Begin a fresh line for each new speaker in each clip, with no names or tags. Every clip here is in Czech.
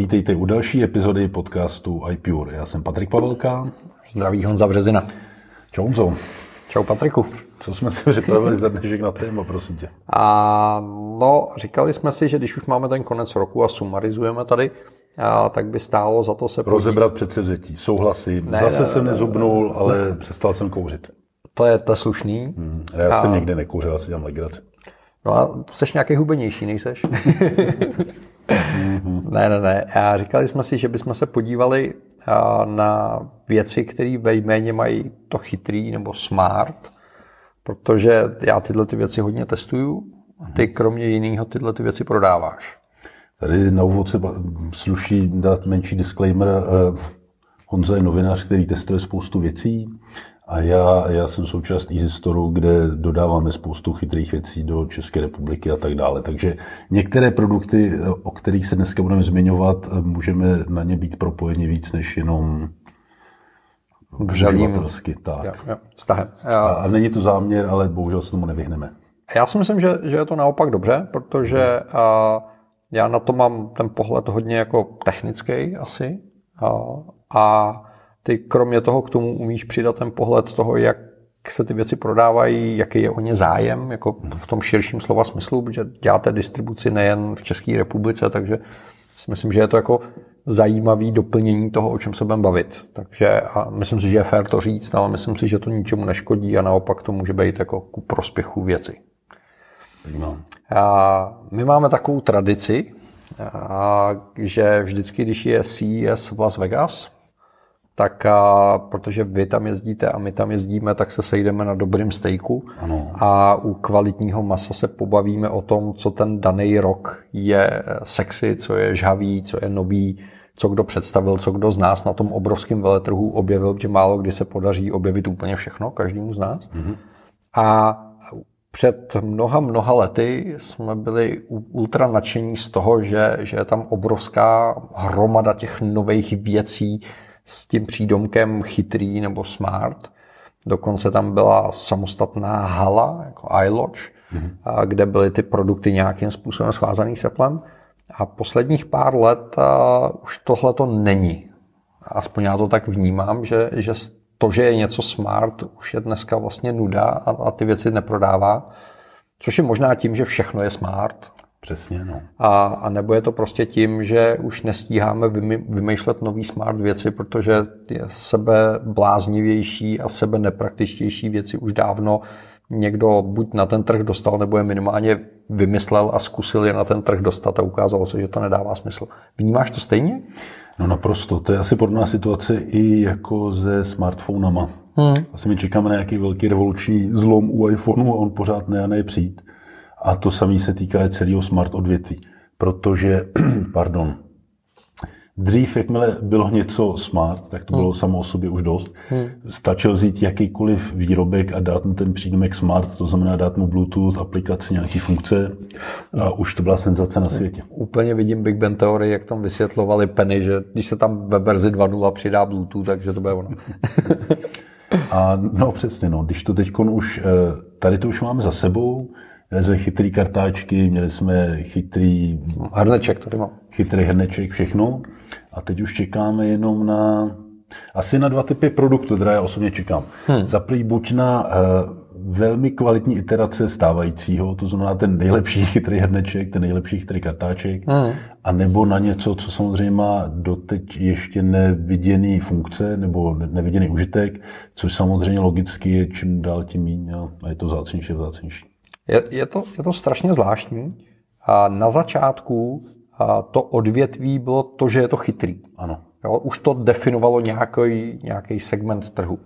Vítejte u další epizody podcastu iPure. Já jsem Patrik Pavelka.
Zdraví Honza Březina.
Čau Honzo.
Čau Patriku.
Co jsme si připravili za dnešek na téma, prosím tě?
A, no, říkali jsme si, že když už máme ten konec roku a sumarizujeme tady, a, tak by stálo za to se.
Rozebrat předsevzetí, souhlasím. Ne, Zase ne, jsem ne, nezubnul, ne, ale ne. přestal jsem kouřit.
To je to slušný.
Hmm, já a... jsem nikdy nekouřil, asi dělám legraci.
No a jsi nějaký hubenější, nejseš? ne, ne, ne. A říkali jsme si, že bychom se podívali na věci, které ve jméně mají to chytrý nebo smart, protože já tyhle ty věci hodně testuju a ty kromě jiného tyhle ty věci prodáváš.
Tady na úvod se sluší dát menší disclaimer. Eh, Honza je novinář, který testuje spoustu věcí a já, já jsem součást Store, kde dodáváme spoustu chytrých věcí do České republiky a tak dále. Takže některé produkty, o kterých se dneska budeme zmiňovat, můžeme na ně být propojeni víc než jenom
vřelím.
Tak. Jo,
jo, stahem.
Já... A, a není to záměr, ale bohužel se tomu nevyhneme.
Já si myslím, že, že je to naopak dobře, protože a, já na to mám ten pohled hodně jako technický asi. A, a ty kromě toho k tomu umíš přidat ten pohled toho, jak se ty věci prodávají, jaký je o ně zájem, jako v tom širším slova smyslu, protože děláte distribuci nejen v České republice, takže si myslím, že je to jako zajímavý doplnění toho, o čem se budeme bavit. Takže a myslím si, že je fér to říct, ale myslím si, že to ničemu neškodí a naopak to může být jako ku prospěchu věci. No. A my máme takovou tradici, a, že vždycky, když je CES v Las Vegas, tak a, protože vy tam jezdíte a my tam jezdíme, tak se sejdeme na dobrým stejku
ano.
a u kvalitního masa se pobavíme o tom, co ten daný rok je sexy, co je žhavý, co je nový, co kdo představil, co kdo z nás na tom obrovském veletrhu objevil, že málo kdy se podaří objevit úplně všechno, každému z nás. Mm-hmm. A před mnoha, mnoha lety jsme byli ultra nadšení z toho, že, že je tam obrovská hromada těch nových věcí, s tím přídomkem chytrý nebo smart. Dokonce tam byla samostatná hala, jako iLodge, mm-hmm. kde byly ty produkty nějakým způsobem svázaný s Applem. A posledních pár let a, už tohle to není. Aspoň já to tak vnímám, že, že to, že je něco smart, už je dneska vlastně nuda a, a ty věci neprodává. Což je možná tím, že všechno je smart.
Přesně, no.
A, a nebo je to prostě tím, že už nestíháme vymy, vymýšlet nový smart věci, protože je sebe bláznivější a sebe nepraktičtější věci už dávno někdo buď na ten trh dostal, nebo je minimálně vymyslel a zkusil je na ten trh dostat a ukázalo se, že to nedává smysl. Vnímáš to stejně?
No naprosto. To je asi podobná situace i jako se smartphonama. Hmm. Asi my čekáme na nějaký velký revoluční zlom u iPhoneu a on pořád ne a ne přijít. A to samé se týká celého smart odvětví. Protože, pardon, Dřív, jakmile bylo něco smart, tak to bylo hmm. samo o sobě už dost. Hmm. Stačil vzít jakýkoliv výrobek a dát mu ten přídomek smart, to znamená dát mu Bluetooth, aplikaci, nějaký funkce a už to byla senzace na světě.
Úplně vidím Big Bang teorii, jak tam vysvětlovali Penny, že když se tam ve verzi 2.0 přidá Bluetooth, takže to bude ono.
a no přesně, no, když to teď už, eh, tady to už máme za sebou, Měli jsme chytrý kartáčky, měli jsme chytrý...
Hrneček tady mám.
Chytrý hrneček, všechno. A teď už čekáme jenom na... Asi na dva typy produktů, které já osobně čekám. Hmm. Za prvý buď na uh, velmi kvalitní iterace stávajícího, to znamená ten nejlepší chytrý hrneček, ten nejlepší chytrý kartáček, hmm. a nebo na něco, co samozřejmě má doteď ještě neviděný funkce nebo neviděný užitek, což samozřejmě logicky je čím dál tím méně a je to zácnější a zácnější.
Je, je, to, je to strašně zvláštní. A na začátku a to odvětví bylo to, že je to chytrý.
Ano.
Jo, už to definovalo nějaký, nějaký segment trhu.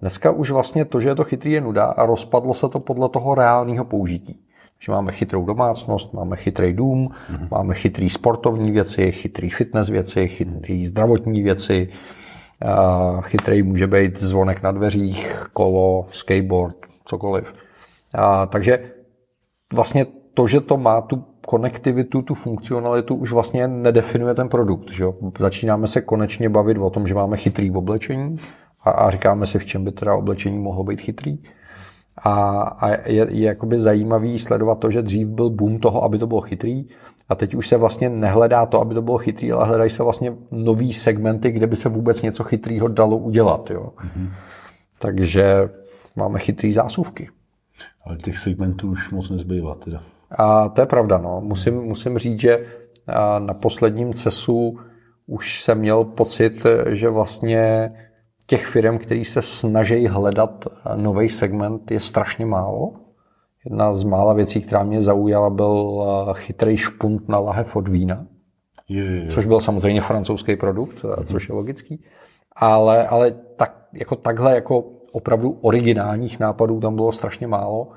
Dneska už vlastně to, že je to chytrý, je nuda a rozpadlo se to podle toho reálného použití. Že máme chytrou domácnost, máme chytrý dům, mm-hmm. máme chytrý sportovní věci, chytrý fitness věci, chytrý zdravotní věci. Chytrý může být zvonek na dveřích, kolo, skateboard, cokoliv. A, takže vlastně to, že to má tu konektivitu, tu funkcionalitu už vlastně nedefinuje ten produkt. Že jo? Začínáme se konečně bavit o tom, že máme chytrý v oblečení a, a říkáme si, v čem by teda oblečení mohlo být chytrý. A, a je, je jakoby zajímavý sledovat to, že dřív byl boom toho, aby to bylo chytrý, a teď už se vlastně nehledá to, aby to bylo chytrý, ale hledají se vlastně nový segmenty, kde by se vůbec něco chytrýho dalo udělat. Jo. Mm-hmm. Takže máme chytrý zásuvky.
Ale těch segmentů už moc nezbývá teda.
A to je pravda. No. Musím, musím říct, že na posledním CESu už jsem měl pocit, že vlastně těch firm, který se snaží hledat nový segment, je strašně málo. Jedna z mála věcí, která mě zaujala, byl chytrý špunt na lahev od vína, je, je, je. což byl samozřejmě francouzský produkt, mm-hmm. což je logický. Ale, ale tak, jako takhle jako opravdu originálních nápadů tam bylo strašně málo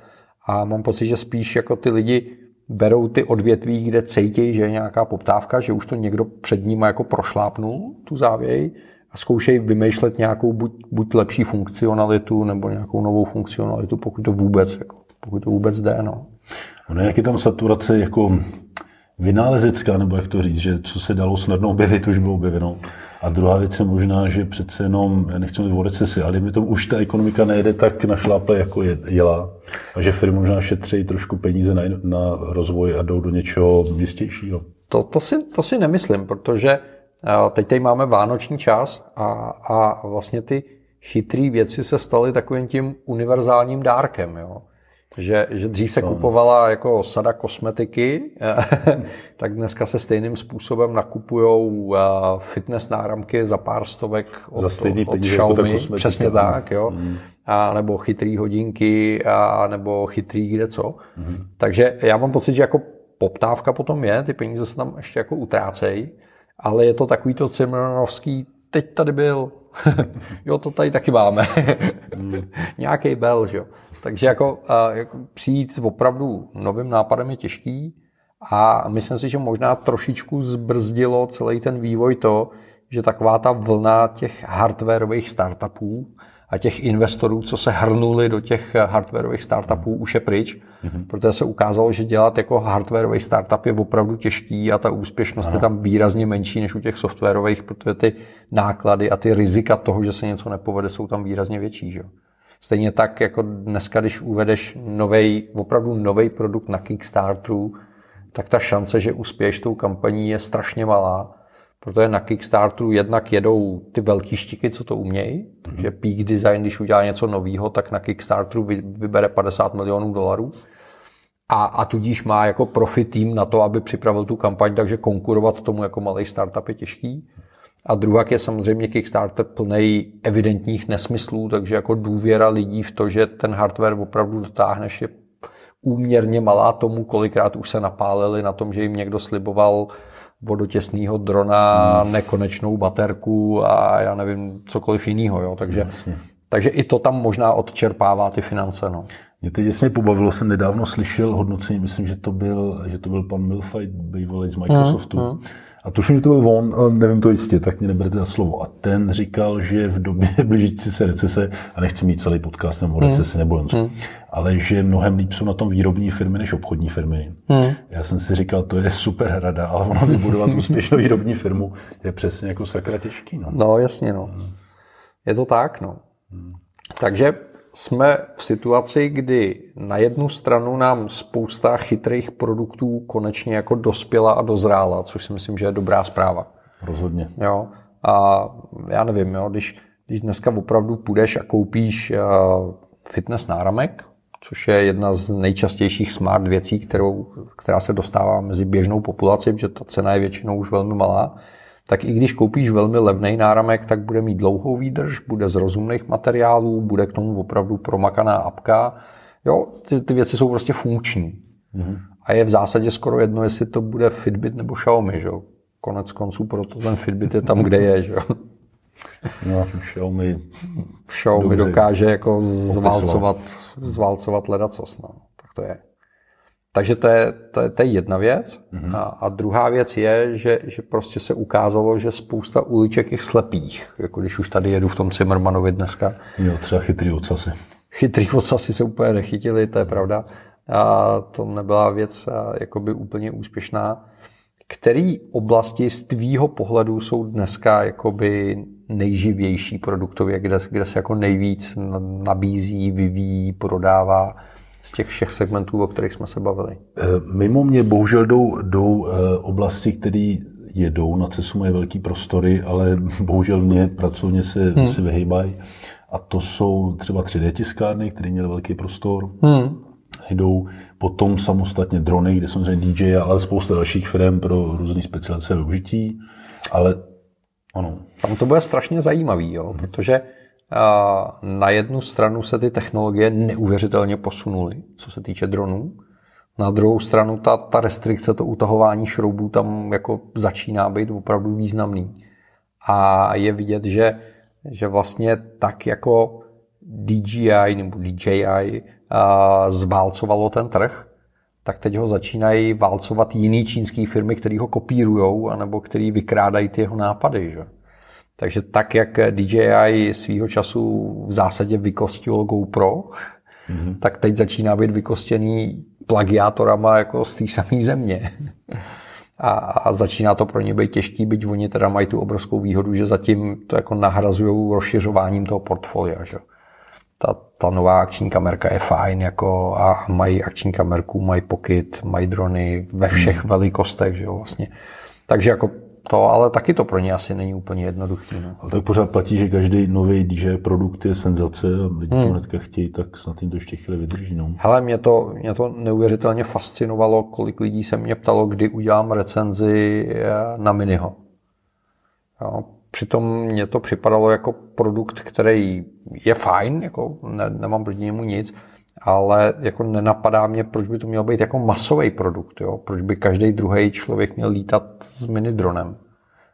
a mám pocit, že spíš jako ty lidi berou ty odvětví, kde cítí, že je nějaká poptávka, že už to někdo před ním jako prošlápnul, tu závěj, a zkoušejí vymýšlet nějakou buď, buď lepší funkcionalitu, nebo nějakou novou funkcionalitu, pokud to vůbec, jako, pokud to vůbec jde. No.
Ono je tam saturace jako vynálezecká, nebo jak to říct, že co se dalo snadno objevit, už bylo objeveno. A druhá věc je možná, že přece jenom, já nechci mluvit o recesi, ale mi to už ta ekonomika nejde tak na šláple, jako je, jela. A že firmy možná šetří trošku peníze na, na rozvoj a jdou do něčeho jistějšího.
To, to, si, to si nemyslím, protože teď tady máme vánoční čas a, a vlastně ty chytré věci se staly takovým tím univerzálním dárkem. Jo? Že, že dřív se kupovala jako sada kosmetiky, tak dneska se stejným způsobem nakupují fitness náramky za pár stovek od, za stejný od, od Xiaomi, jako přesně tak, jo. Mm. A nebo chytrý hodinky, a nebo chytrý kde co. Mm. Takže já mám pocit, že jako poptávka potom je, ty peníze se tam ještě jako utrácejí, ale je to takový to Cimrmanovský, teď tady byl, jo, to tady taky máme. Nějaký bel, že jo. Takže jako, jako přijít s opravdu novým nápadem je těžký a myslím si, že možná trošičku zbrzdilo celý ten vývoj to, že taková ta vlna těch hardwareových startupů a těch investorů, co se hrnuli do těch hardwareových startupů, už je pryč, mm-hmm. protože se ukázalo, že dělat jako hardwareový startup je opravdu těžký a ta úspěšnost Aha. je tam výrazně menší než u těch softwarových, protože ty náklady a ty rizika toho, že se něco nepovede, jsou tam výrazně větší. Že? Stejně tak, jako dneska, když uvedeš novej, opravdu nový produkt na Kickstarteru, tak ta šance, že uspěješ tou kampaní je strašně malá Protože na Kickstarteru jednak jedou ty velký štiky, co to umějí, mm-hmm. takže Peak Design, když udělá něco nového, tak na Kickstarteru vybere 50 milionů dolarů. A, a tudíž má jako profit tým na to, aby připravil tu kampaň, takže konkurovat tomu jako malý startup je těžký. A druhá je samozřejmě Kickstarter plný evidentních nesmyslů, takže jako důvěra lidí v to, že ten hardware opravdu dotáhneš, je úměrně malá tomu, kolikrát už se napálili na tom, že jim někdo sliboval vodotěsného drona, hmm. nekonečnou baterku a já nevím, cokoliv jiného. Jo? Takže, takže i to tam možná odčerpává ty finance. No.
Mě teď jasně pobavilo, jsem nedávno slyšel hodnocení, myslím, že to byl, že to byl pan Milfight, bývalý z Microsoftu. Hmm. Hmm a tuším, že to byl on, ale nevím to jistě, tak mě neberte za slovo. A ten říkal, že v době blížící se recese, a nechci mít celý podcast nebo hmm. recesi nebo něco, hmm. ale že mnohem líp jsou na tom výrobní firmy než obchodní firmy. Hmm. Já jsem si říkal, to je super rada, ale ono vybudovat úspěšnou výrobní firmu je přesně jako sakra těžký. No,
no jasně, no. Hmm. Je to tak, no. Hmm. Takže jsme v situaci, kdy na jednu stranu nám spousta chytrých produktů konečně jako dospěla a dozrála, což si myslím, že je dobrá zpráva.
Rozhodně.
Jo. A já nevím, jo, když, když dneska opravdu půjdeš a koupíš uh, fitness náramek, což je jedna z nejčastějších smart věcí, kterou, která se dostává mezi běžnou populaci, protože ta cena je většinou už velmi malá, tak i když koupíš velmi levný náramek, tak bude mít dlouhou výdrž, bude z rozumných materiálů, bude k tomu opravdu promakaná apka. Jo, ty, ty věci jsou prostě funkční. Mm-hmm. A je v zásadě skoro jedno, jestli to bude Fitbit nebo Xiaomi. Že? Konec konců proto ten Fitbit je tam, kde je. Že?
No, Xiaomi,
Xiaomi dokáže jako zválcovat, zválcovat ledacos. No. Tak to je. Takže to je, to je, to je jedna věc. Mm-hmm. A, a druhá věc je, že, že prostě se ukázalo, že spousta uliček je slepých, jako když už tady jedu v tom Cimmermanovi dneska.
Jo, třeba chytrý ocasy.
Chytrý ocasy se úplně nechytili, to je pravda. A to nebyla věc jakoby úplně úspěšná. Který oblasti z tvýho pohledu jsou dneska jakoby nejživější produktově, kde, kde se jako nejvíc nabízí, vyvíjí, prodává z těch všech segmentů, o kterých jsme se bavili?
Eh, mimo mě bohužel jdou, jdou eh, oblasti, které jedou, na CESu mají velký prostory, ale bohužel mě pracovně se, hmm. se vyhýbají. A to jsou třeba 3D tiskárny, které měly velký prostor. Hmm. Jdou potom samostatně drony, kde samozřejmě DJ, ale spousta dalších firm pro různé specializace využití. Ale ano.
Tam to bude strašně zajímavý, jo, protože na jednu stranu se ty technologie neuvěřitelně posunuly, co se týče dronů. Na druhou stranu ta, ta restrikce, to utahování šroubů tam jako začíná být opravdu významný. A je vidět, že, že vlastně tak jako DJI nebo DJI uh, zválcovalo ten trh, tak teď ho začínají válcovat jiný čínský firmy, které ho kopírujou, anebo který vykrádají ty jeho nápady. Že? Takže tak, jak DJI svýho času v zásadě vykostil GoPro, mm-hmm. tak teď začíná být vykostěný plagiátorama jako z té samé země. A, a začíná to pro ně být těžký, byť oni teda mají tu obrovskou výhodu, že zatím to jako nahrazují rozšiřováním toho portfolia. Že? Ta, ta nová akční kamerka je fajn jako a mají akční kamerku, mají pocket, mají drony ve všech hmm. velikostech. Že jo, vlastně. Takže jako to, ale taky to pro ně asi není úplně jednoduché. No.
Ale tak pořád platí, že každý nový DJ produkt je senzace a lidi hmm. to hnedka chtějí, tak snad jim to ještě chvíli vydrží. No.
Hele, mě to, mě to neuvěřitelně fascinovalo, kolik lidí se mě ptalo, kdy udělám recenzi eh, na Miniho. Jo, přitom mně to připadalo jako produkt, který je fajn, jako ne, nemám proti němu nic, ale jako nenapadá mě, proč by to měl být jako masový produkt, jo? proč by každý druhý člověk měl lítat s minidronem.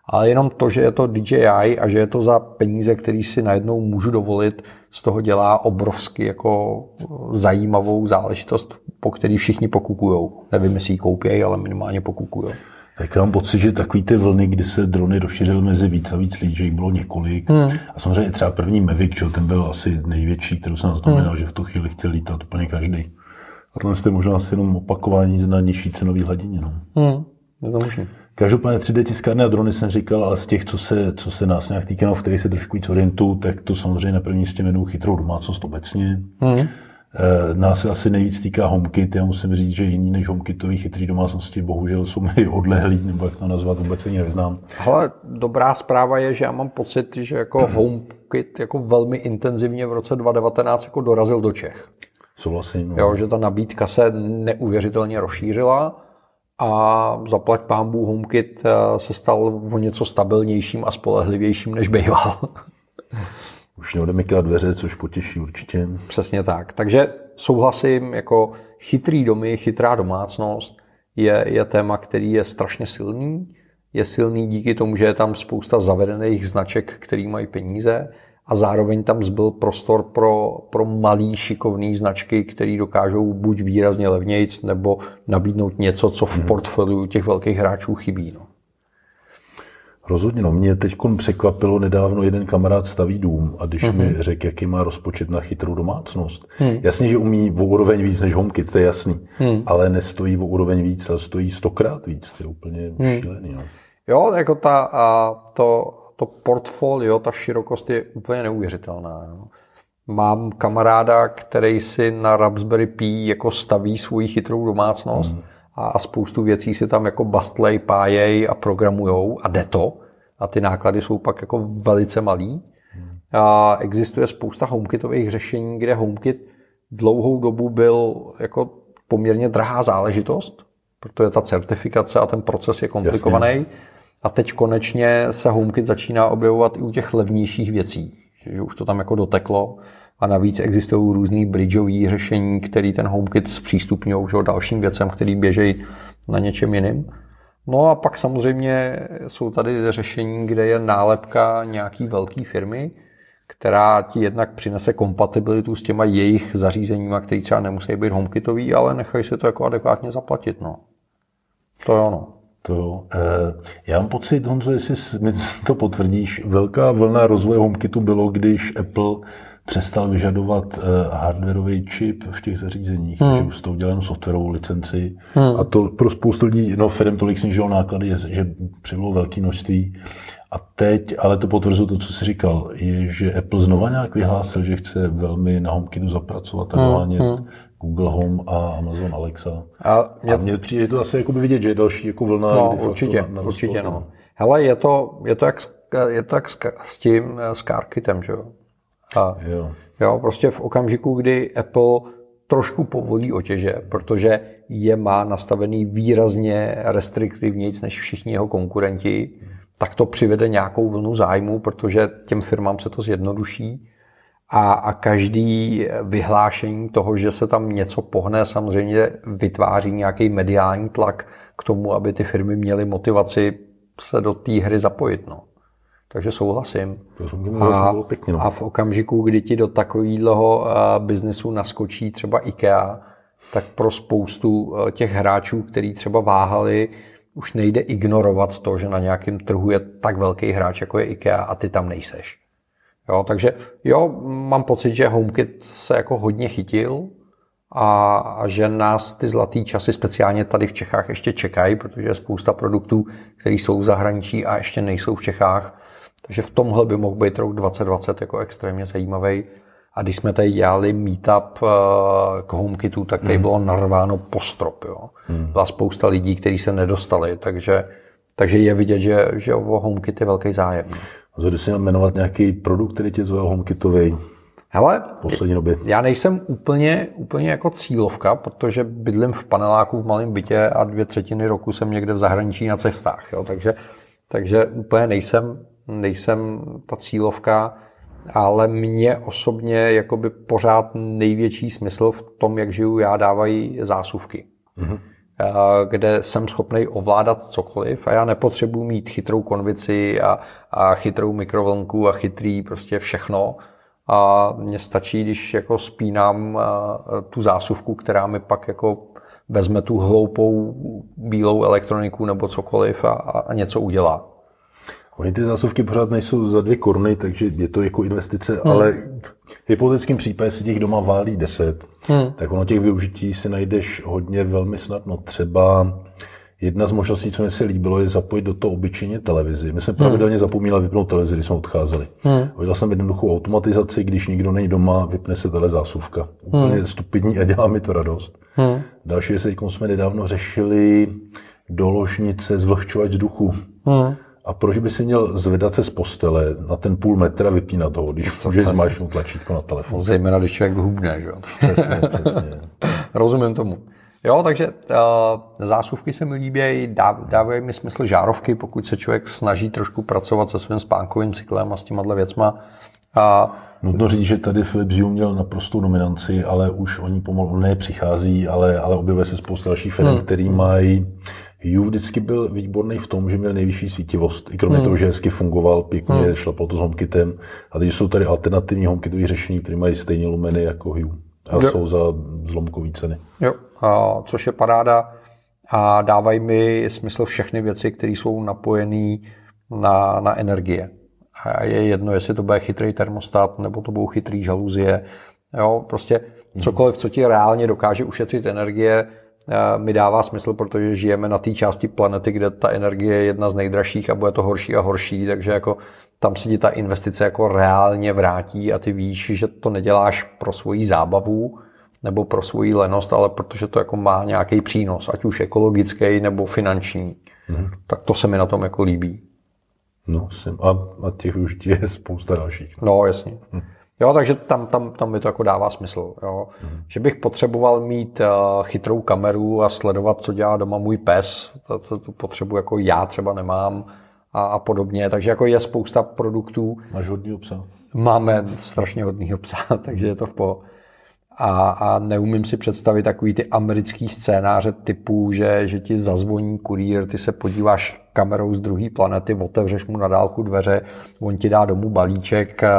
Ale jenom to, že je to DJI a že je to za peníze, který si najednou můžu dovolit, z toho dělá obrovsky jako zajímavou záležitost, po který všichni pokukujou. Nevím, jestli ji koupějí, ale minimálně pokukujou.
Tak já mám pocit, že takový ty vlny, kdy se drony rozšířily mezi víc a víc lidí, že jich bylo několik. Hmm. A samozřejmě třeba první Mavic, že, ten byl asi největší, kterou jsem znamenal, hmm. že v tu chvíli chtěl lítat úplně každý. A tohle je možná asi jenom opakování na nižší cenový hladině. No.
Hmm. Je to možné.
Každopádně 3D tiskárny a drony jsem říkal, ale z těch, co se, co se nás nějak týká, no, v kterých se trošku víc orientuju, tak to samozřejmě na první místě jmenuji chytrou domácnost obecně. Hmm. Eh, nás se asi nejvíc týká HomeKit. Já musím říct, že jiný než HomeKitový chytrý domácnosti bohužel jsou mi odlehlý, nebo jak to nazvat, vůbec ani neznám.
Ale dobrá zpráva je, že já mám pocit, že jako HomeKit jako velmi intenzivně v roce 2019 jako dorazil do Čech.
Souhlasím. No.
Jo, že ta nabídka se neuvěřitelně rozšířila a zaplať pán Bůh HomeKit eh, se stal o něco stabilnějším a spolehlivějším, než býval.
Už neodemyká dveře, což potěší určitě.
Přesně tak. Takže souhlasím, jako chytrý domy, chytrá domácnost je, je téma, který je strašně silný. Je silný díky tomu, že je tam spousta zavedených značek, který mají peníze a zároveň tam zbyl prostor pro, pro malý šikovný značky, které dokážou buď výrazně levnějc, nebo nabídnout něco, co v hmm. portfoliu těch velkých hráčů chybí. No.
Rozhodně, no. Mě teď překvapilo nedávno jeden kamarád staví dům a když mm-hmm. mi řekl, jaký má rozpočet na chytrou domácnost. Mm. Jasně, že umí o úroveň víc než HomeKit, to je jasný, mm. ale nestojí o úroveň víc, ale stojí stokrát víc, to je úplně mm. šílený. No.
Jo, jako ta, a to, to portfolio, ta širokost je úplně neuvěřitelná. Jo. Mám kamaráda, který si na Raspberry Pi jako staví svoji chytrou domácnost. Mm a spoustu věcí si tam jako bastlej, pájej a programujou a jde to. A ty náklady jsou pak jako velice malý. A existuje spousta HomeKitových řešení, kde HomeKit dlouhou dobu byl jako poměrně drahá záležitost, protože ta certifikace a ten proces je komplikovaný. Jasně. A teď konečně se HomeKit začíná objevovat i u těch levnějších věcí. Že už to tam jako doteklo a navíc existují různý bridgeové řešení, který ten HomeKit zpřístupňují dalším věcem, který běžejí na něčem jiným. No a pak samozřejmě jsou tady řešení, kde je nálepka nějaký velké firmy, která ti jednak přinese kompatibilitu s těma jejich zařízeníma, které třeba nemusí být HomeKitový, ale nechají se to jako adekvátně zaplatit. No. To je ono.
To jo. E, já mám pocit, Honzo, jestli mi to potvrdíš, velká vlna rozvoje HomeKitu bylo, když Apple přestal vyžadovat uh, hardwareový čip v těch zařízeních, hmm. že už to udělal softwarovou licenci. Hmm. A to pro spoustu lidí, no firm tolik snížilo náklady, že přibylo velké množství. A teď, ale to potvrzuje to, co jsi říkal, je, že Apple znova nějak vyhlásil, že chce velmi na HomeKitu zapracovat a dohánět hmm. hmm. Google Home a Amazon Alexa. A mě, a mně přijde to asi jakoby vidět, že je další jako vlna.
No, určitě, na, na určitě, no. Hele, je to, je to jak, je to jak s, s tím, s CarKitem, že jo? A, jo. jo. prostě v okamžiku, kdy Apple trošku povolí otěže, protože je má nastavený výrazně restriktivnějc než všichni jeho konkurenti, tak to přivede nějakou vlnu zájmu, protože těm firmám se to zjednoduší a, a každý vyhlášení toho, že se tam něco pohne, samozřejmě vytváří nějaký mediální tlak k tomu, aby ty firmy měly motivaci se do té hry zapojit. No. Takže souhlasím.
A, pěkně, no.
a v okamžiku, kdy ti do takového uh, biznesu naskočí třeba IKEA, tak pro spoustu uh, těch hráčů, který třeba váhali, už nejde ignorovat to, že na nějakém trhu je tak velký hráč, jako je IKEA a ty tam nejseš. Jo, takže jo, mám pocit, že HomeKit se jako hodně chytil a, a že nás ty zlatý časy, speciálně tady v Čechách, ještě čekají, protože je spousta produktů, které jsou v zahraničí a ještě nejsou v Čechách. Takže v tomhle by mohl být rok 2020 jako extrémně zajímavý. A když jsme tady dělali meetup eh, k HomeKitu, tak tady mm. bylo narváno postrop. Jo. Mm. Byla spousta lidí, kteří se nedostali, takže, takže je vidět, že, že o HomeKit je velký zájem.
A když si měl jmenovat nějaký produkt, který tě zval HomeKitový,
Hele, poslední době. já nejsem úplně, úplně jako cílovka, protože bydlím v paneláku v malém bytě a dvě třetiny roku jsem někde v zahraničí na cestách. Jo, takže, takže úplně nejsem, nejsem ta cílovka, ale mě osobně jakoby pořád největší smysl v tom, jak žiju já, dávají zásuvky. Mm-hmm kde jsem schopný ovládat cokoliv a já nepotřebuji mít chytrou konvici a, a chytrou mikrovlnku a chytrý prostě všechno. A mně stačí, když jako spínám tu zásuvku, která mi pak jako vezme tu hloupou bílou elektroniku nebo cokoliv a, a něco udělá.
Oni ty zásuvky pořád nejsou za dvě koruny, takže je to jako investice, hmm. ale v hypotetickém případě si těch doma válí deset, hmm. tak ono těch využití si najdeš hodně velmi snadno. Třeba jedna z možností, co mi se líbilo, je zapojit do toho obyčejně televizi. My jsme hmm. pravidelně zapomínali vypnout televizi, když jsme odcházeli. Hmm. Viděl jsem jednoduchou automatizaci, když nikdo není doma, vypne se telezásuvka. Úplně hmm. stupidní a dělá mi to radost. Hmm. Další věc, jsme nedávno řešili doložnice zvlhčovač vzduchu. Hmm. A proč by si měl zvedat se z postele na ten půl metra vypínat ho, když to můžeš zmáčknout tlačítko na telefon?
Zejména, když člověk hubne, že jo?
Přesně, přesně.
Rozumím tomu. Jo, takže uh, zásuvky se mi líbí, dávají mi smysl žárovky, pokud se člověk snaží trošku pracovat se svým spánkovým cyklem a s těma věcma.
A Nutno říct, že tady Philips Hue měl naprostou dominanci, ale už oni pomalu ne přichází, ale, ale objevuje se spousta dalších firm, hmm. který mají Hue vždycky byl výborný v tom, že měl nejvyšší svítivost. I kromě hmm. toho, že hezky fungoval, pěkně hmm. šlapal to s HomeKitem. A teď jsou tady alternativní HomeKitové řešení, které mají stejně lumeny jako Hue. A jo. jsou za zlomkový ceny.
Jo, a, což je paráda. A dávají mi smysl všechny věci, které jsou napojené na, na energie. A je jedno, jestli to bude chytrý termostat, nebo to budou chytrý žaluzie. Jo, prostě cokoliv, co ti reálně dokáže ušetřit energie, mi dává smysl, protože žijeme na té části planety, kde ta energie je jedna z nejdražších a bude to horší a horší, takže jako tam se ti ta investice jako reálně vrátí a ty víš, že to neděláš pro svoji zábavu nebo pro svoji lenost, ale protože to jako má nějaký přínos, ať už ekologický nebo finanční. Mm-hmm. Tak to se mi na tom jako líbí.
No, jsem, a, a těch už je spousta dalších.
No, jasně. Mm. Jo, takže tam, tam, tam mi to jako dává smysl. Jo. Mm. Že bych potřeboval mít uh, chytrou kameru a sledovat, co dělá doma můj pes. To, to, tu potřebu jako já třeba nemám a, a podobně. Takže jako je spousta produktů.
Máš hodný psa.
Máme strašně hodný psa, takže je to v po a, a neumím si představit takový ty americký scénáře typu, že, že ti zazvoní kurýr, ty se podíváš kamerou z druhé planety, otevřeš mu na dálku dveře, on ti dá domů balíček, eh,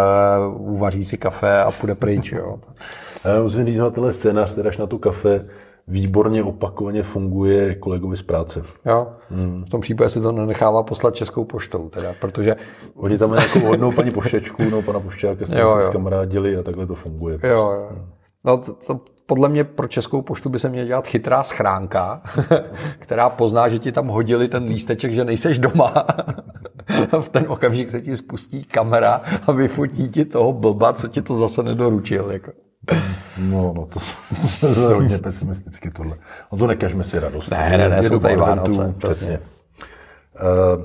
uvaří si kafe a půjde pryč. Jo.
Já musím říct na tenhle scénář, teda na tu kafe, výborně opakovaně funguje kolegovi z práce.
Jo. Hmm. V tom případě si to nenechává poslat českou poštou, teda, protože...
Oni tam mají jako hodnou paní pošťačku, no pana pošťáka se s kamarádili a takhle to funguje.
Jo, jo. No, to, to, podle mě pro Českou poštu by se měla dělat chytrá schránka, která pozná, že ti tam hodili ten lísteček, že nejseš doma. v ten okamžik se ti spustí kamera a vyfotí ti toho blba, co ti to zase nedoručil. Jako.
No, no, to jsme hodně pesimisticky tohle. No to nekažme si radost.
Ne, ne, ne, jsou tady Vánoce.
Přesně. Uh,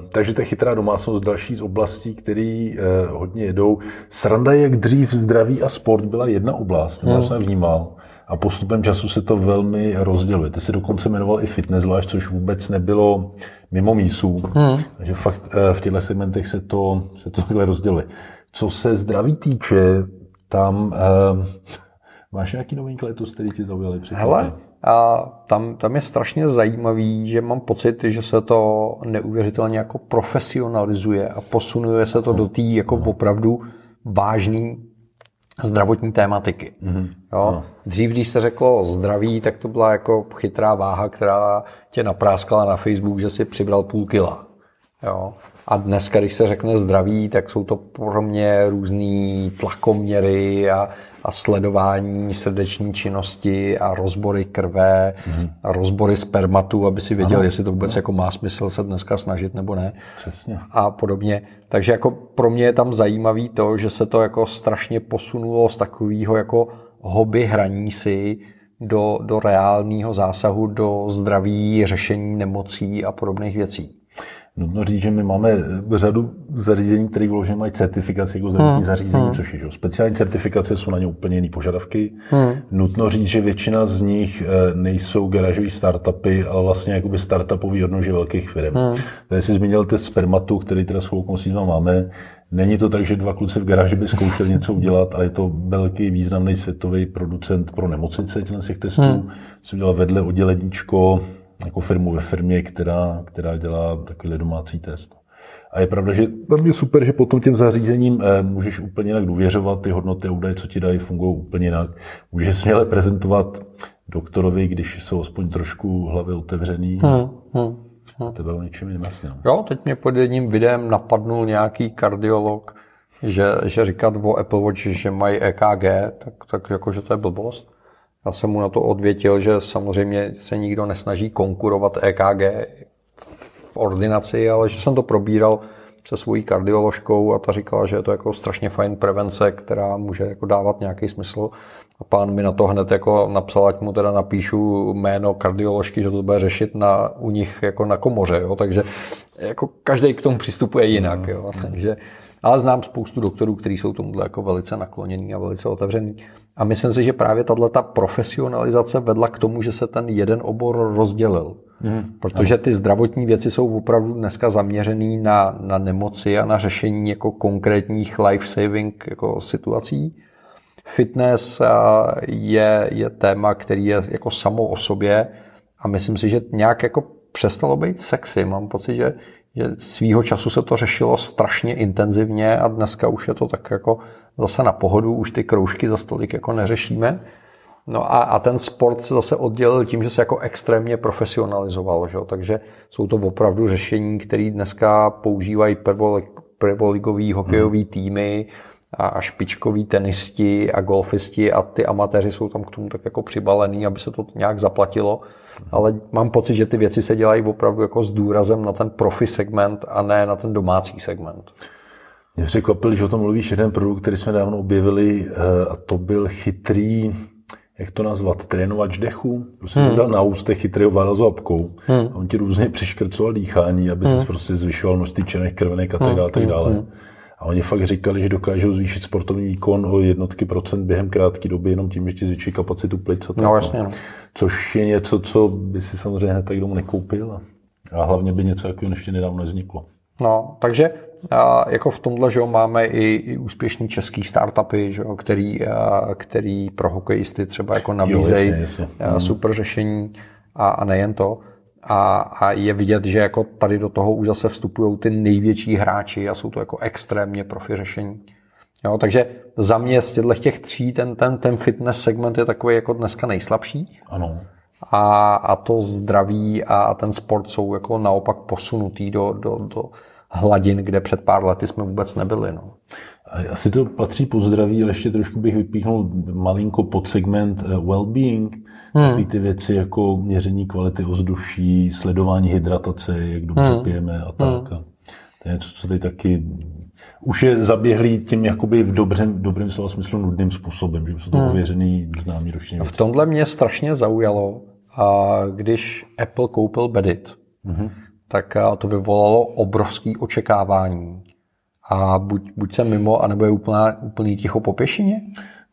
takže to je chytrá domácnost další z oblastí, které uh, hodně jedou. Sranda, jak dřív zdraví a sport byla jedna oblast, hmm. já jsem vnímal. A postupem času se to velmi rozděluje. Ty si dokonce jmenoval i fitness zvlášť, což vůbec nebylo mimo mísů. Hmm. Takže fakt uh, v těchto segmentech se to, se to takhle rozděluje. Co se zdraví týče, tam uh, Máš nějaký novinky letos, který ti zaujaly?
Hele, a tam, tam je strašně zajímavý, že mám pocit, že se to neuvěřitelně jako profesionalizuje a posunuje se to do té jako opravdu vážný zdravotní tématiky. Mm-hmm. Jo? Dřív, když se řeklo zdraví, tak to byla jako chytrá váha, která tě napráskala na Facebook, že si přibral půl kila. Jo? A dneska, když se řekne zdraví, tak jsou to pro mě různé tlakoměry a, a sledování srdeční činnosti a rozbory krve mm-hmm. a rozbory spermatu, aby si věděl, ano, jestli to vůbec ano. jako má smysl se dneska snažit nebo ne.
Přesně.
A podobně. Takže jako pro mě je tam zajímavý to, že se to jako strašně posunulo z takového jako hobby hraní si do, do reálného zásahu do zdraví, řešení nemocí a podobných věcí.
Nutno říct, že my máme řadu zařízení, které vloženě mají certifikaci jako zdravotní hmm. zařízení, hmm. což je že? speciální certifikace, jsou na ně úplně jiné požadavky. Hmm. Nutno říct, že většina z nich eh, nejsou garážové startupy, ale vlastně jakoby startupový odnože velkých firm. Hmm. Tady jsi zmínil test spermatu, který teda s chvilkou máme. Není to tak, že dva kluci v garáži by zkoušeli něco udělat, ale je to velký významný světový producent pro nemocnice těch testů. Hmm. Si udělal vedle odděleníčko jako firmu ve firmě, která, která dělá takový domácí test. A je pravda, že tam je super, že potom těm zařízením eh, můžeš úplně jinak důvěřovat, ty hodnoty údaje, co ti dají, fungují úplně jinak. Můžeš směle prezentovat doktorovi, když jsou aspoň trošku hlavy otevřený. Hmm, hmm, hmm. Tebe o něčem jiném jasně. No.
Jo, teď mě pod jedním videem napadnul nějaký kardiolog, že, že říkat o Apple Watch, že mají EKG, tak, tak jako, že to je blbost. Já jsem mu na to odvětil, že samozřejmě se nikdo nesnaží konkurovat EKG v ordinaci, ale že jsem to probíral se svojí kardioložkou a ta říkala, že je to jako strašně fajn prevence, která může jako dávat nějaký smysl. A pán mi na to hned jako napsal, ať mu teda napíšu jméno kardioložky, že to bude řešit na, u nich jako na komoře. Jo? Takže jako každý k tomu přistupuje jinak. Jo? Takže, ale znám spoustu doktorů, kteří jsou tomuhle jako velice naklonění a velice otevření. A myslím si, že právě tato profesionalizace vedla k tomu, že se ten jeden obor rozdělil. Hmm. Protože ty zdravotní věci jsou opravdu dneska zaměřený na, na nemoci a na řešení jako konkrétních life-saving jako situací. Fitness je, je téma, který je jako samo o sobě a myslím si, že nějak jako přestalo být sexy. Mám pocit, že, že svýho času se to řešilo strašně intenzivně a dneska už je to tak jako zase na pohodu, už ty kroužky za stolik jako neřešíme. No a, a ten sport se zase oddělil tím, že se jako extrémně profesionalizoval, že? takže jsou to opravdu řešení, které dneska používají prvoligový hokejový hmm. týmy a, a špičkoví tenisti a golfisti a ty amatéři jsou tam k tomu tak jako přibalený, aby se to nějak zaplatilo. Ale mám pocit, že ty věci se dělají opravdu jako s důrazem na ten profi segment a ne na ten domácí segment.
Mě překvapil, že o tom mluvíš jeden produkt, který jsme dávno objevili eh, a to byl chytrý, jak to nazvat, trénovač dechu. Prostě hmm. dal na ústech chytrý oválil apkou hmm. a on ti různě přiškrcoval dýchání, aby hmm. se prostě zvyšoval množství černých krvenek a tak dále. Tak hmm. dále. Hmm. A oni fakt říkali, že dokážou zvýšit sportovní výkon o jednotky procent během krátké doby jenom tím, že ti zvýší kapacitu plic.
No, jasně, no.
Což je něco, co by si samozřejmě hned tak domů nekoupil. A hlavně by něco takového ještě nedávno nevzniklo.
No, takže jako v tomhle, že máme i, i úspěšní český startupy, že který, který pro hokejisty třeba jako nabízejí super řešení a, a nejen to. A, a je vidět, že jako tady do toho už zase vstupují ty největší hráči a jsou to jako extrémně profi řešení. Jo, takže za mě z těch tří ten, ten, ten fitness segment je takový jako dneska nejslabší.
Ano.
a, a to zdraví a, a ten sport jsou jako naopak posunutý do, do, do hladin, kde před pár lety jsme vůbec nebyli. No.
Asi to patří po zdraví, ale ještě trošku bych vypíchnul malinko pod segment eh, well-being. Hmm. ty věci jako měření kvality ovzduší, sledování hydratace, jak dobře hmm. pijeme a tak. Hmm. To je něco, co tady taky už je zaběhlý tím jakoby v dobrém, dobrém slova smyslu nudným způsobem, že jsou to hmm. ověřený známý roční
V tomhle mě strašně zaujalo, a když Apple koupil Bedit, hmm. Tak to vyvolalo obrovské očekávání. A buď, buď jsem mimo, anebo je úplná, úplný ticho po pěšině?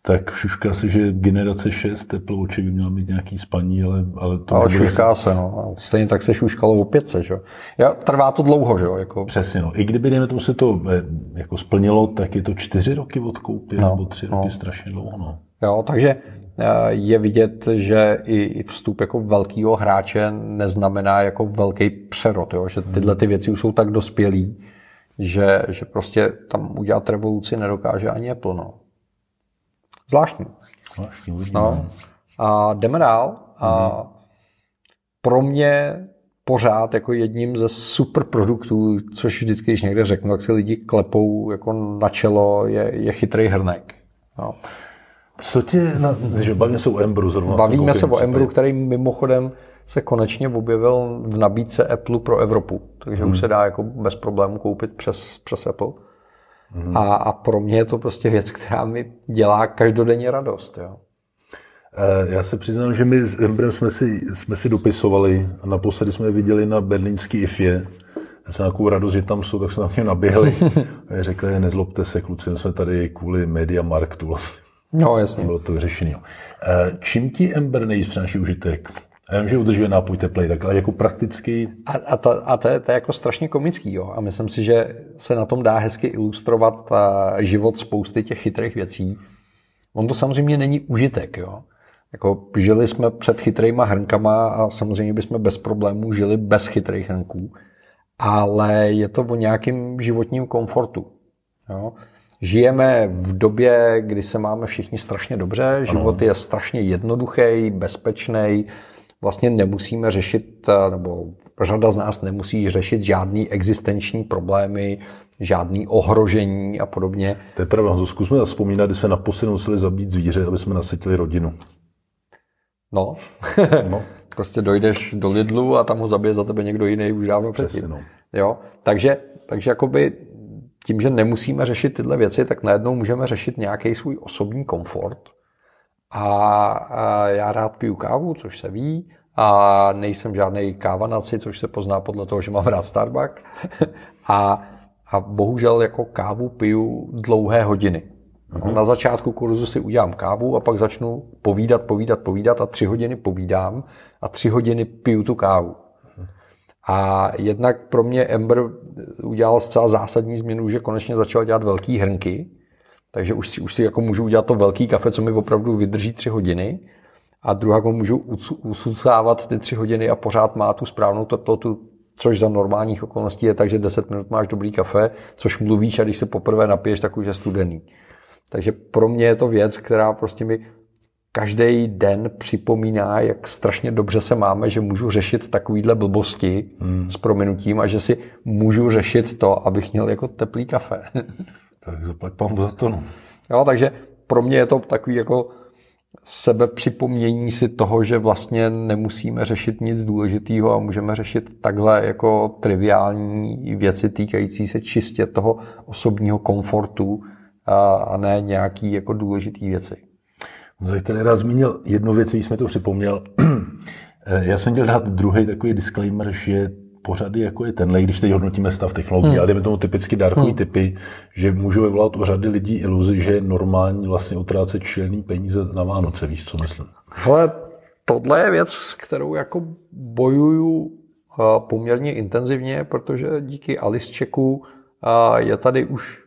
tak šušká se, že generace 6 teplouček by měla mít nějaký spaní, ale, ale to
Ale šušká se, no. Stejně tak se šuškalo o pětce, že jo. Trvá to dlouho, že jo. Jako...
Přesně, no. I kdyby, dejme tomu, se to eh, jako splnilo, tak je to čtyři roky od koupě, no, nebo tři roky no. strašně dlouho, no.
Jo, takže eh, je vidět, že i vstup jako velkého hráče neznamená jako velký přerod, jo? že tyhle ty věci už jsou tak dospělí, že, že prostě tam udělat revoluci nedokáže ani Apple. No. Zvláštní.
Zvláštní, uvidíme. No.
A jdeme dál. A mm-hmm. pro mě pořád jako jedním ze super produktů, což vždycky, když někde řeknu, tak si lidi klepou jako na čelo, je, je chytrý hrnek. No.
Co tě, na, že bavíme se o Embru zrovna.
Bavíme se o Embru, který mimochodem se konečně objevil v nabídce Apple pro Evropu, takže hmm. už se dá jako bez problémů koupit přes, přes Apple. Hmm. A, a pro mě je to prostě věc, která mi dělá každodenně radost. Jo.
Eh, já se přiznám, že my s Embrem jsme si, jsme si dopisovali a naposledy jsme je viděli na berlínský IFě. Já jsem nějakou radost, že tam jsou, tak jsme na mě naběhli. A řekli, nezlobte se, kluci, jsme tady kvůli Media Marktu vlastně.
No, jasně.
Bylo to vyřešené. Eh, čím ti Ember nejvíc přináší užitek? Já vím, že udržuje nápoj teplej, tak ale jako prakticky...
A, a, to, a to, je, to je jako strašně komický, jo. A myslím si, že se na tom dá hezky ilustrovat život spousty těch chytrých věcí. On to samozřejmě není užitek, jo. Jako žili jsme před chytrýma hrnkama a samozřejmě bychom bez problémů žili bez chytrých hrnků. Ale je to o nějakém životním komfortu. Jo. Žijeme v době, kdy se máme všichni strašně dobře, život ano. je strašně jednoduchý, bezpečný, vlastně nemusíme řešit, nebo řada z nás nemusí řešit žádný existenční problémy, žádný ohrožení a podobně.
To je pravda, zkusme vzpomínat, kdy jsme naposledy museli zabít zvíře, aby jsme nasetili rodinu.
No, no. prostě dojdeš do Lidlu a tam ho zabije za tebe někdo jiný už dávno předtím. No. Jo? Takže, takže jakoby tím, že nemusíme řešit tyhle věci, tak najednou můžeme řešit nějaký svůj osobní komfort. A, já rád piju kávu, což se ví, a nejsem žádný kávanaci, což se pozná podle toho, že mám rád Starbucks. a, a bohužel jako kávu piju dlouhé hodiny. Mm-hmm. Na začátku kurzu si udělám kávu a pak začnu povídat, povídat, povídat a tři hodiny povídám a tři hodiny piju tu kávu. A jednak pro mě Ember udělal zcela zásadní změnu, že konečně začal dělat velký hrnky, takže už si, už si jako můžu udělat to velký kafe, co mi opravdu vydrží tři hodiny a druhá můžu ususávat ty tři hodiny a pořád má tu správnou teplotu, což za normálních okolností je tak, že 10 minut máš dobrý kafe, což mluvíš a když se poprvé napiješ, tak už je studený. Takže pro mě je to věc, která prostě mi každý den připomíná, jak strašně dobře se máme, že můžu řešit takovýhle blbosti hmm. s prominutím a že si můžu řešit to, abych měl jako teplý kafe.
tak zaplať pán za to. No.
Jo, takže pro mě je to takový jako sebe připomnění si toho, že vlastně nemusíme řešit nic důležitého a můžeme řešit takhle jako triviální věci týkající se čistě toho osobního komfortu a ne nějaký jako důležitý věci.
No, tady ten rád zmínil jednu věc, když jsme to připomněl. Já jsem chtěl dát druhý takový disclaimer, že pořady, jako je tenhle, když teď hodnotíme stav technologií, hmm. ale jdeme tomu typicky dárkový hmm. typy, že můžou vyvolat u řady lidí iluzi, že je normální vlastně utrácet čelný peníze na Vánoce, víš, co myslím?
Ale tohle je věc, s kterou jako bojuju eh, poměrně intenzivně, protože díky Alicecheku eh, je tady už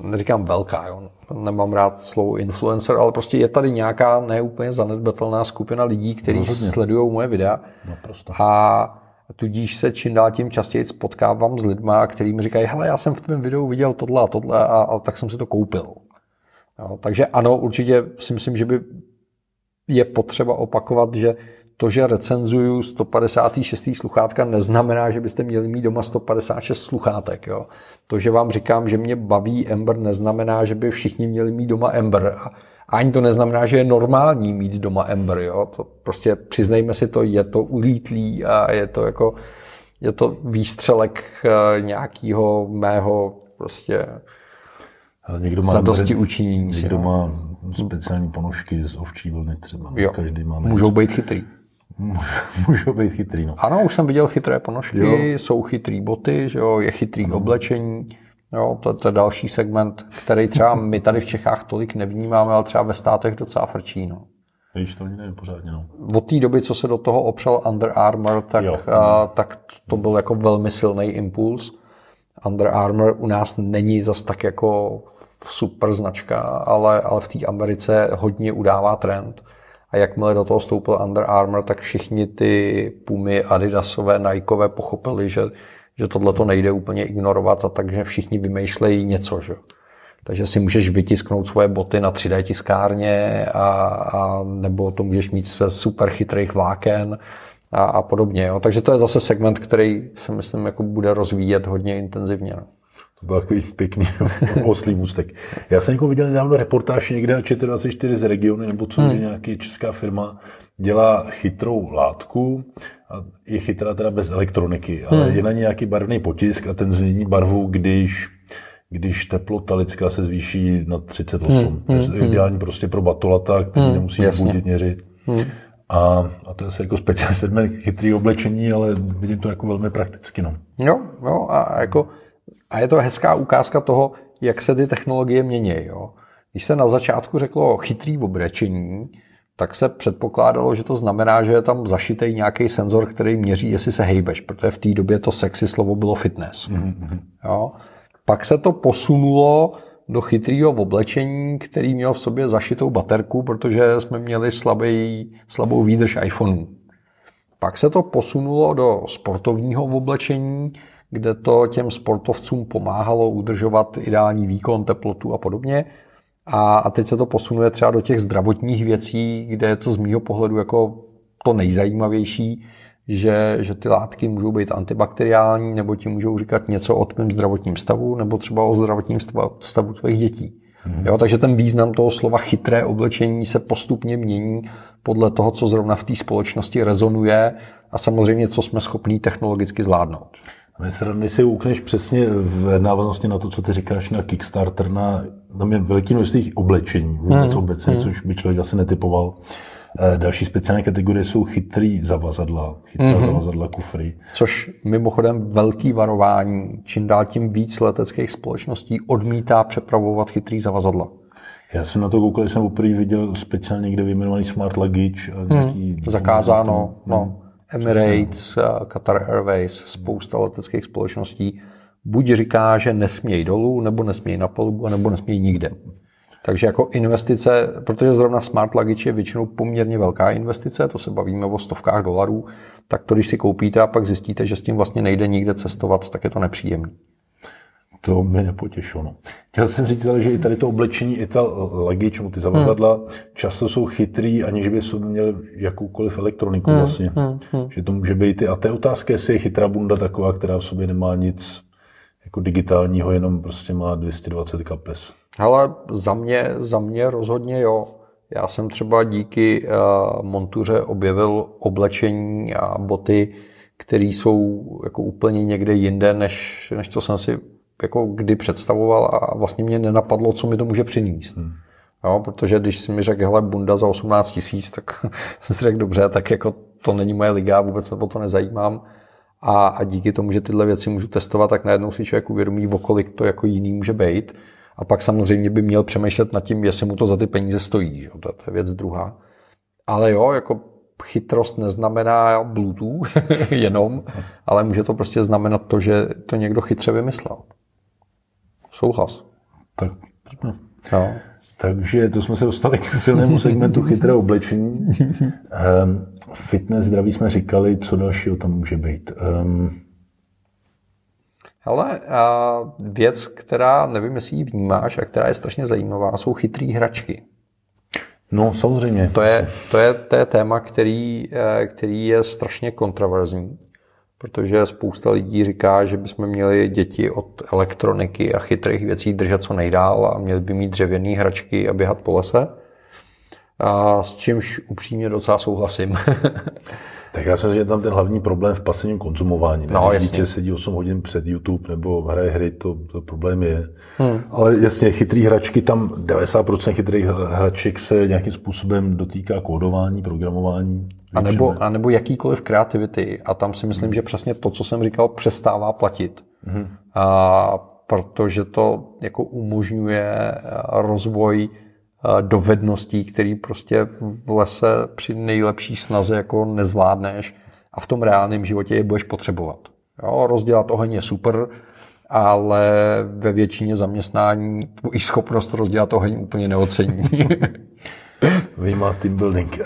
neříkám velká, jo. nemám rád slovo influencer, ale prostě je tady nějaká neúplně zanedbatelná skupina lidí, kteří no, sledují moje videa.
Naprosto.
A tudíž se čím dál tím častěji spotkávám s lidma, kteří mi říkají, hele, já jsem v tvém videu viděl tohle a tohle a, a tak jsem si to koupil. Jo, takže ano, určitě si myslím, že by je potřeba opakovat, že to, že recenzuju 156. sluchátka, neznamená, že byste měli mít doma 156 sluchátek. Jo. To, že vám říkám, že mě baví Ember, neznamená, že by všichni měli mít doma Ember. A ani to neznamená, že je normální mít doma Ember. Jo. To prostě přiznejme si to, je to ulítlý a je to jako je to výstřelek eh, nějakého mého prostě
ale někdo má
zadosti učinění.
Někdo no. má speciální ponožky z ovčí vlny třeba.
Jo. Každý má Můžou být chytrý.
Můžou být chytrý, no.
Ano, už jsem viděl chytré ponožky, jo. jsou chytrý boty, že jo, je chytrý no. oblečení. Jo, to, to je další segment, který třeba my tady v Čechách tolik nevnímáme, ale třeba ve státech docela frčí. No.
Víš, to ani nevím pořádně, no.
Od té doby, co se do toho opřel Under Armour, tak, jo, a, tak to byl jako velmi silný impuls. Under Armour u nás není zas tak jako super značka, ale, ale v té Americe hodně udává trend. A jakmile do toho stoupil Under Armour, tak všichni ty Pumy, Adidasové, Nikeové pochopili, že, že tohle to nejde úplně ignorovat a takže všichni vymýšlejí něco. Že? Takže si můžeš vytisknout svoje boty na 3D tiskárně a, a nebo to můžeš mít se super chytrých vláken a, a podobně. Jo. Takže to je zase segment, který se myslím jako bude rozvíjet hodně intenzivně. No.
To byl takový pěkný oslý můstek. Já jsem jako viděl nedávno reportáž někde na ČT24 z regionu, nebo co, hmm. že nějaký česká firma dělá chytrou látku, a je chytrá teda bez elektroniky, ale hmm. je na nějaký barevný potisk a ten změní barvu, když když teplota lidská se zvýší na 38. Hmm, to je hmm, hmm, ideální prostě pro batolata, který hmm, nemusí budit, měřit. Hmm. A, a to je jako speciální segment chytrý oblečení, ale vidím to jako velmi prakticky. No.
Jo, jo a, jako, a je to hezká ukázka toho, jak se ty technologie mění. Jo. Když se na začátku řeklo chytrý oblečení, tak se předpokládalo, že to znamená, že je tam zašitý nějaký senzor, který měří, jestli se hejbeš, protože v té době to sexy slovo bylo fitness. Mm-hmm. Jo. Pak se to posunulo do chytrého oblečení, který měl v sobě zašitou baterku, protože jsme měli slabý, slabou výdrž iPhoneu. Pak se to posunulo do sportovního oblečení, kde to těm sportovcům pomáhalo udržovat ideální výkon, teplotu a podobně. A, a teď se to posunuje třeba do těch zdravotních věcí, kde je to z mýho pohledu jako to nejzajímavější, že, že ty látky můžou být antibakteriální, nebo ti můžou říkat něco o tvém zdravotním stavu, nebo třeba o zdravotním stavu, stavu tvých dětí. Hmm. Jo, takže ten význam toho slova chytré oblečení se postupně mění podle toho, co zrovna v té společnosti rezonuje a samozřejmě, co jsme schopní technologicky zvládnout.
Když si ukneš přesně v návaznosti na to, co ty říkáš na Kickstarter, na, tam je veliký množství oblečení, vůbec hmm. obecně, hmm. což by člověk asi netypoval. Eh, další speciální kategorie jsou chytrý zavazadla, chytrá mm-hmm. zavazadla kufry.
Což mimochodem velký varování, čím dál tím víc leteckých společností odmítá přepravovat chytrý zavazadla.
Já jsem na to koukal, jsem poprvé viděl speciálně někde vyjmenovaný Smart Luggage.
A hmm. nějaký zakázáno, no. Emirates, Qatar Airways, spousta leteckých společností buď říká, že nesmějí dolů, nebo nesmějí na palubu, nebo nesmějí nikde. Takže jako investice, protože zrovna smart luggage je většinou poměrně velká investice, to se bavíme o stovkách dolarů, tak to, když si koupíte a pak zjistíte, že s tím vlastně nejde nikde cestovat, tak je to nepříjemné.
To mě nepotěšilo. No. Chtěl jsem říct, že i tady to oblečení, i ta luggage, ty zavazadla, hmm. často jsou chytrý, aniž by jsou měli jakoukoliv elektroniku hmm. vlastně. Hmm. Hmm. Že to může být i, a to je otázka, jestli je chytrá bunda taková, která v sobě nemá nic jako digitálního, jenom prostě má 220 kapes.
Hele, za mě, za mě rozhodně jo. Já jsem třeba díky uh, montuře objevil oblečení a boty, které jsou jako úplně někde jinde, než, než co jsem si jako kdy představoval a vlastně mě nenapadlo, co mi to může přinést. Hmm. Jo, protože když si mi řekl, hele, bunda za 18 tisíc, tak jsem si řekl, dobře, tak jako to není moje liga, vůbec se o to nezajímám. A, a díky tomu, že tyhle věci můžu testovat, tak najednou si člověk uvědomí, o kolik to jako jiný může být. A pak samozřejmě by měl přemýšlet nad tím, jestli mu to za ty peníze stojí. Že? To, to je věc druhá. Ale jo, jako chytrost neznamená Bluetooth jenom, ale může to prostě znamenat to, že to někdo chytře vymyslel. Souhlas.
Tak, no. Takže to jsme se dostali k silnému segmentu chytré oblečení. Um, fitness, zdraví jsme říkali, co dalšího tam může být. Um,
Hele, a věc, která nevím, jestli ji vnímáš a která je strašně zajímavá, jsou chytrý hračky.
No, samozřejmě.
To je, to je, to je téma, který, eh, který je strašně kontroverzní, protože spousta lidí říká, že bychom měli děti od elektroniky a chytrých věcí držet co nejdál a měli by mít dřevěné hračky a běhat po lese. A s čímž upřímně docela souhlasím.
Tak já si myslím, že tam ten hlavní problém v pasivním konzumování. Ne?
No,
Když dítě sedí 8 hodin před YouTube nebo hraje hry, to, to problém je. Hmm. Ale jasně, chytrý hračky, tam 90% chytrých hraček se nějakým způsobem dotýká kódování, programování.
A nebo, a nebo jakýkoliv kreativity. A tam si myslím, hmm. že přesně to, co jsem říkal, přestává platit. Hmm. A protože to jako umožňuje rozvoj dovedností, který prostě v lese při nejlepší snaze jako nezvládneš a v tom reálném životě je budeš potřebovat. Jo, rozdělat oheň je super, ale ve většině zaměstnání tvojí schopnost rozdělat oheň úplně neocení.
Vyjímá team building.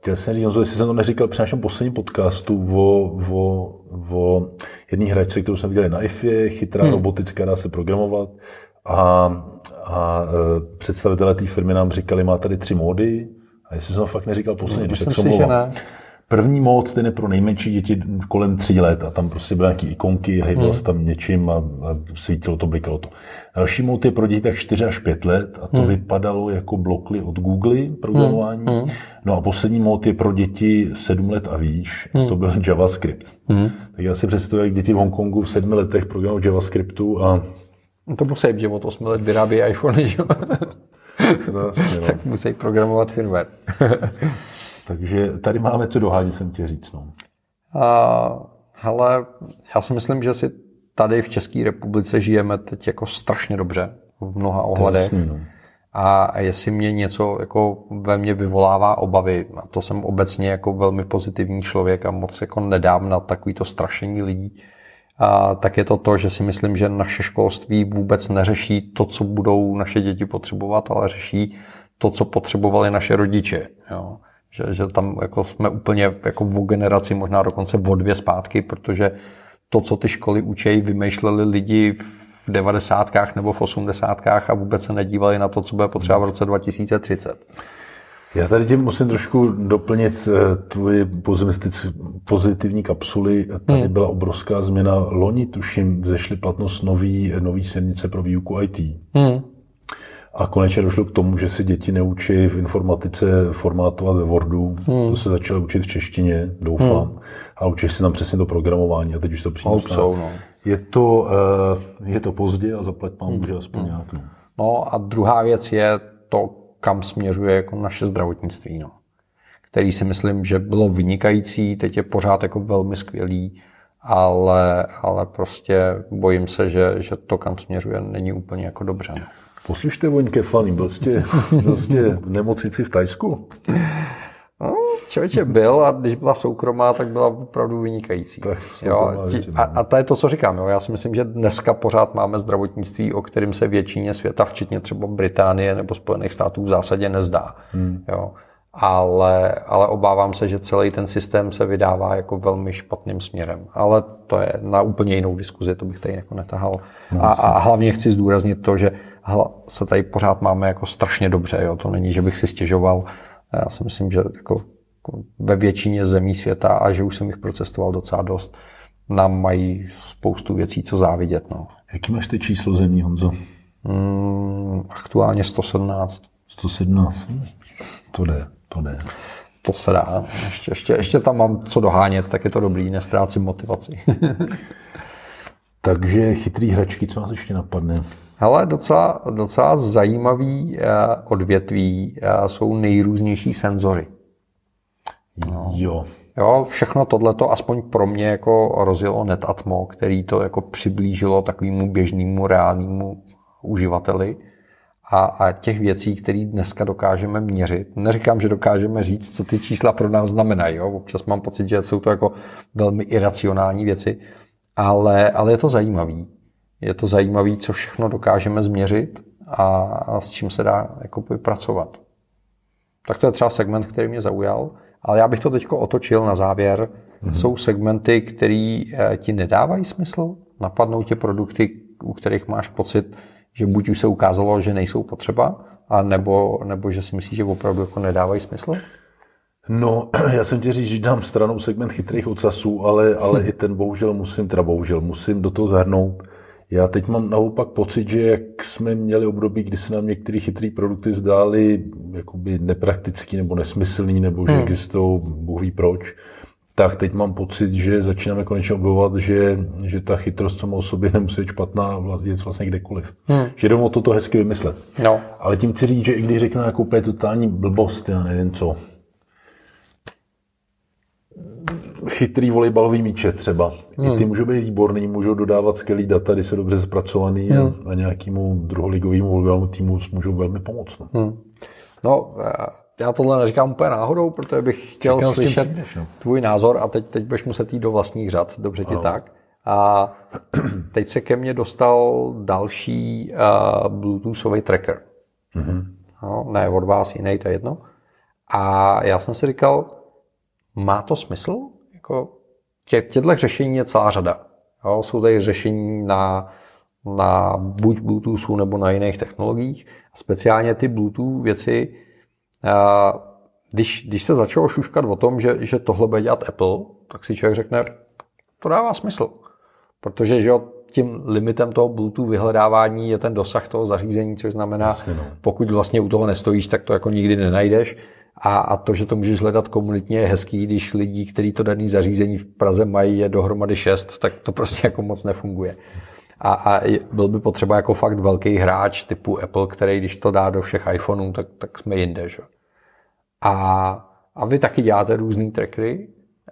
Chtěl jsem říct, jestli jsem to neříkal při našem posledním podcastu o, o, o jedné hračce, kterou jsme viděli na IFE, chytrá hmm. robotická, dá se programovat. A a e, představitelé té firmy nám říkali, má tady tři módy. A jestli jsem to fakt neříkal posledně, když tak
si, že ne.
První mód, ten je pro nejmenší děti kolem tří let a tam prostě byly nějaké ikonky, hejbal hmm. tam něčím a, a svítilo to, blikalo to. Další mód je pro děti tak 4 až 5 let a to hmm. vypadalo jako blokly od Google programování. Hmm. No a poslední mód je pro děti 7 let a výš, hmm. to byl JavaScript. Hmm. Tak já si představuji, jak děti v Hongkongu v 7 letech programují JavaScriptu a
No to musí, že od 8 let vyrábí iPhone, že no, no. tak musí programovat firmware.
Takže tady máme co dohádět, jsem tě říct. No.
Uh, hele, já si myslím, že si tady v České republice žijeme teď jako strašně dobře v mnoha ohledech. Jasný, no. A jestli mě něco jako ve mně vyvolává obavy, a to jsem obecně jako velmi pozitivní člověk a moc jako nedám na takovýto strašení lidí, a tak je to to, že si myslím, že naše školství vůbec neřeší to, co budou naše děti potřebovat, ale řeší to, co potřebovali naše rodiče. Jo. Že, že tam jako jsme úplně jako v generaci, možná dokonce o dvě zpátky, protože to, co ty školy učejí, vymýšleli lidi v devadesátkách nebo v osmdesátkách a vůbec se nedívali na to, co bude potřeba v roce 2030.
Já tady tím musím trošku doplnit eh, tvoje pozitivní kapsuly. Tady hmm. byla obrovská změna. Loni, tuším, zešly platnost nový, nový směrnice pro výuku IT. Hmm. A konečně došlo k tomu, že si děti neučí v informatice formátovat ve Wordu. Hmm. To se začaly učit v češtině, doufám. Hmm. A učí si tam přesně to programování a teď už to přijde.
No.
Je to, eh, je to pozdě a zaplať pán hmm. aspoň hmm. nějak. No.
no a druhá věc je to, kam směřuje jako naše zdravotnictví, no. který si myslím, že bylo vynikající, teď je pořád jako velmi skvělý, ale, ale prostě bojím se, že, že to, kam směřuje, není úplně jako dobře. No.
Poslyšte, Voňke Fany, byl jste, byl jste v nemocnici v Tajsku?
No, člověče byl a když byla soukromá, tak byla opravdu vynikající. Tak, jo, ti, a, a to je to, co říkám. Jo. Já si myslím, že dneska pořád máme zdravotnictví, o kterém se většině světa, včetně třeba Británie nebo Spojených států, v zásadě nezdá. Hmm. Jo. Ale, ale obávám se, že celý ten systém se vydává jako velmi špatným směrem. Ale to je na úplně jinou diskuzi, to bych tady jako netahal. No, a, a hlavně chci zdůraznit to, že se tady pořád máme jako strašně dobře. Jo. To není, že bych si stěžoval já si myslím, že jako, jako ve většině zemí světa a že už jsem jich procestoval docela dost, nám mají spoustu věcí, co závidět. No.
Jaký máš ty číslo zemí, Honzo?
Mm, aktuálně 117.
117, to jde, to jde.
To se dá. Ještě, ještě, ještě tam mám co dohánět, tak je to dobrý, nestrácím motivaci.
Takže chytrý hračky, co nás ještě napadne?
Hele, docela, docela zajímavý eh, odvětví eh, jsou nejrůznější senzory.
No. Jo.
Jo, všechno tohleto aspoň pro mě jako rozjelo Netatmo, který to jako přiblížilo takovému běžnému reálnému uživateli. A, a těch věcí, které dneska dokážeme měřit. Neříkám, že dokážeme říct, co ty čísla pro nás znamenají. Jo? Občas mám pocit, že jsou to jako velmi iracionální věci, ale, ale je to zajímavý je to zajímavé, co všechno dokážeme změřit a, s čím se dá jako pracovat. Tak to je třeba segment, který mě zaujal, ale já bych to teď otočil na závěr. Mm-hmm. Jsou segmenty, které eh, ti nedávají smysl? Napadnou tě produkty, u kterých máš pocit, že buď už se ukázalo, že nejsou potřeba, a nebo, nebo že si myslíš, že opravdu jako nedávají smysl?
No, já jsem ti říct, že dám stranou segment chytrých ocasů, ale, ale hm. i ten bohužel musím, teda bohužel, musím do toho zahrnout. Já teď mám naopak pocit, že jak jsme měli období, kdy se nám některé chytré produkty zdály jakoby nepraktický nebo nesmyslný, nebo že hmm. existují, Bůh ví proč, tak teď mám pocit, že začínáme konečně objevovat, že, že ta chytrost sama o sobě nemusí být špatná věc vlastně kdekoliv. Hmm. Že jdou o toto hezky vymyslet.
No.
Ale tím chci říct, že i když řeknu jako úplně totální blbost, já nevím co, chytrý volejbalový míče třeba. Hmm. I ty můžou být výborný, můžou dodávat skvělý data, když jsou dobře zpracovaný hmm. a, a nějakému druholigovému volejbalovému týmu můžou velmi pomoct. No. Hmm.
no, já tohle neříkám úplně náhodou, protože bych chtěl Čekám, slyšet přijdeš, no. tvůj názor a teď, teď budeš muset jít do vlastních řad, dobře ti ano. tak. A teď se ke mně dostal další uh, Bluetoothový tracker. Mm-hmm. No, ne od vás jiný, to je jedno. A já jsem si říkal, má to smysl? Jako, tě, těchto řešení je celá řada. Jo, jsou tady řešení na, na buď Bluetoothu nebo na jiných technologiích. Speciálně ty Bluetooth věci, když, když se začalo šuškat o tom, že, že tohle bude dělat Apple, tak si člověk řekne, to dává smysl. Protože že tím limitem toho Bluetooth vyhledávání je ten dosah toho zařízení, což znamená, Jasně, no. pokud vlastně u toho nestojíš, tak to jako nikdy nenajdeš. A, a to, že to můžeš hledat komunitně, je hezký, když lidí, kteří to daný zařízení v Praze mají, je dohromady šest, tak to prostě jako moc nefunguje. A, a byl by potřeba jako fakt velký hráč typu Apple, který když to dá do všech iPhoneů, tak, tak jsme jinde. Že? A, a vy taky děláte různý trackery.